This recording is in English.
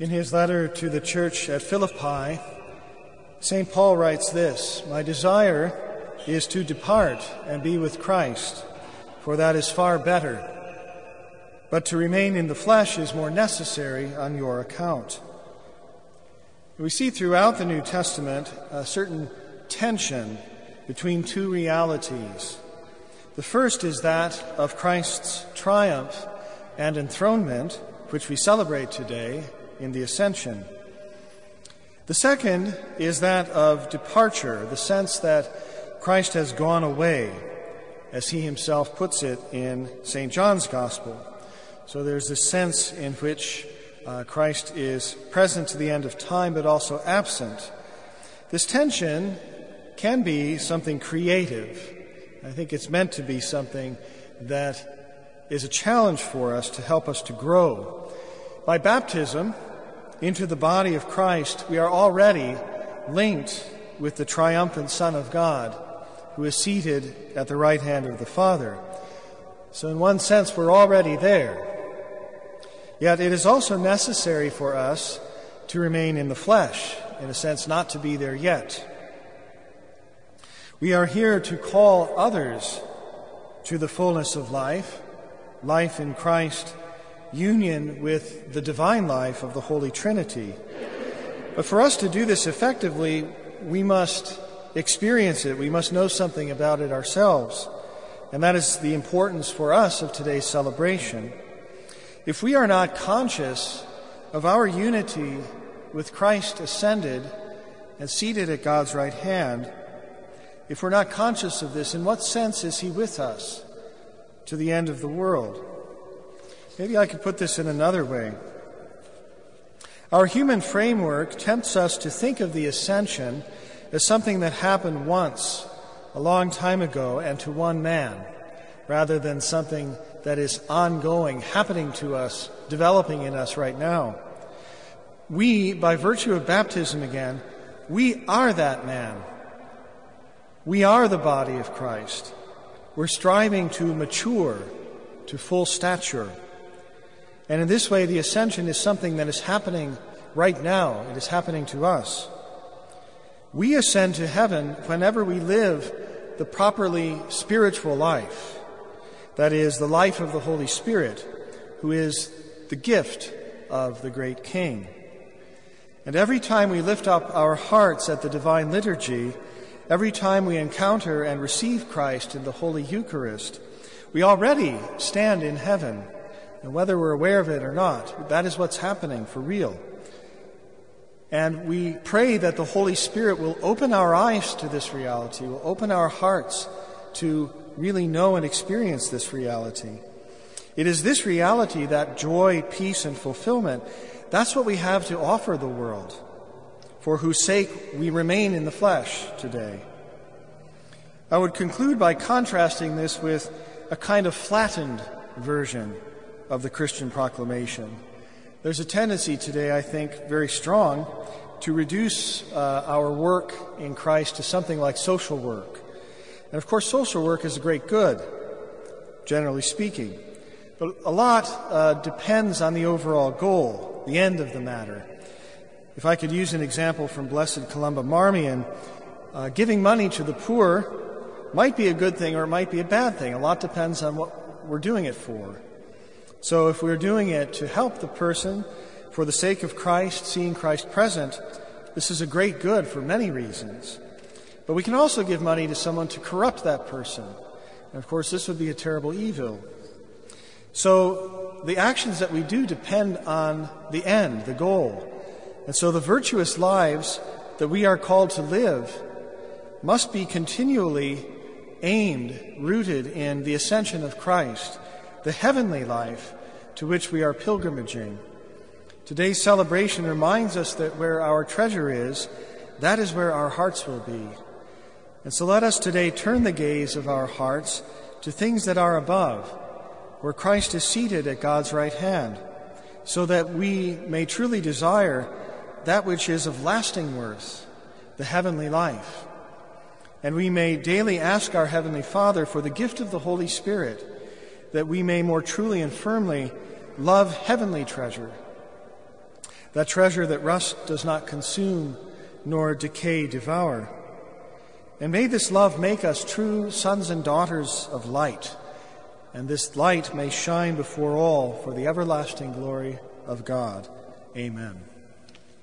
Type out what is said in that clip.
In his letter to the church at Philippi, St. Paul writes this My desire is to depart and be with Christ, for that is far better. But to remain in the flesh is more necessary on your account. We see throughout the New Testament a certain tension between two realities. The first is that of Christ's triumph and enthronement, which we celebrate today in the ascension. The second is that of departure, the sense that Christ has gone away, as he himself puts it in St. John's Gospel. So there's this sense in which uh, Christ is present to the end of time, but also absent. This tension can be something creative. I think it's meant to be something that is a challenge for us to help us to grow. By baptism into the body of Christ, we are already linked with the triumphant Son of God who is seated at the right hand of the Father. So, in one sense, we're already there. Yet it is also necessary for us to remain in the flesh, in a sense, not to be there yet. We are here to call others to the fullness of life, life in Christ, union with the divine life of the Holy Trinity. But for us to do this effectively, we must experience it. We must know something about it ourselves. And that is the importance for us of today's celebration. If we are not conscious of our unity with Christ ascended and seated at God's right hand, if we're not conscious of this, in what sense is He with us to the end of the world? Maybe I could put this in another way. Our human framework tempts us to think of the ascension as something that happened once, a long time ago, and to one man, rather than something that is ongoing, happening to us, developing in us right now. We, by virtue of baptism again, we are that man. We are the body of Christ. We're striving to mature to full stature. And in this way, the ascension is something that is happening right now. It is happening to us. We ascend to heaven whenever we live the properly spiritual life. That is, the life of the Holy Spirit, who is the gift of the great King. And every time we lift up our hearts at the divine liturgy, every time we encounter and receive Christ in the Holy Eucharist, we already stand in heaven. And whether we're aware of it or not, that is what's happening for real. And we pray that the Holy Spirit will open our eyes to this reality, will open our hearts to really know and experience this reality. It is this reality that joy, peace, and fulfillment, that's what we have to offer the world, for whose sake we remain in the flesh today. I would conclude by contrasting this with a kind of flattened version of the Christian proclamation. There's a tendency today, I think, very strong, to reduce uh, our work in Christ to something like social work and of course, social work is a great good, generally speaking. But a lot uh, depends on the overall goal, the end of the matter. If I could use an example from Blessed Columba Marmion, uh, giving money to the poor might be a good thing or it might be a bad thing. A lot depends on what we're doing it for. So if we're doing it to help the person for the sake of Christ, seeing Christ present, this is a great good for many reasons. But we can also give money to someone to corrupt that person. And of course, this would be a terrible evil. So the actions that we do depend on the end, the goal. And so the virtuous lives that we are called to live must be continually aimed, rooted in the ascension of Christ, the heavenly life to which we are pilgrimaging. Today's celebration reminds us that where our treasure is, that is where our hearts will be. And so let us today turn the gaze of our hearts to things that are above, where Christ is seated at God's right hand, so that we may truly desire that which is of lasting worth, the heavenly life. And we may daily ask our Heavenly Father for the gift of the Holy Spirit, that we may more truly and firmly love heavenly treasure. that treasure that rust does not consume nor decay devour. And may this love make us true sons and daughters of light, and this light may shine before all for the everlasting glory of God. Amen.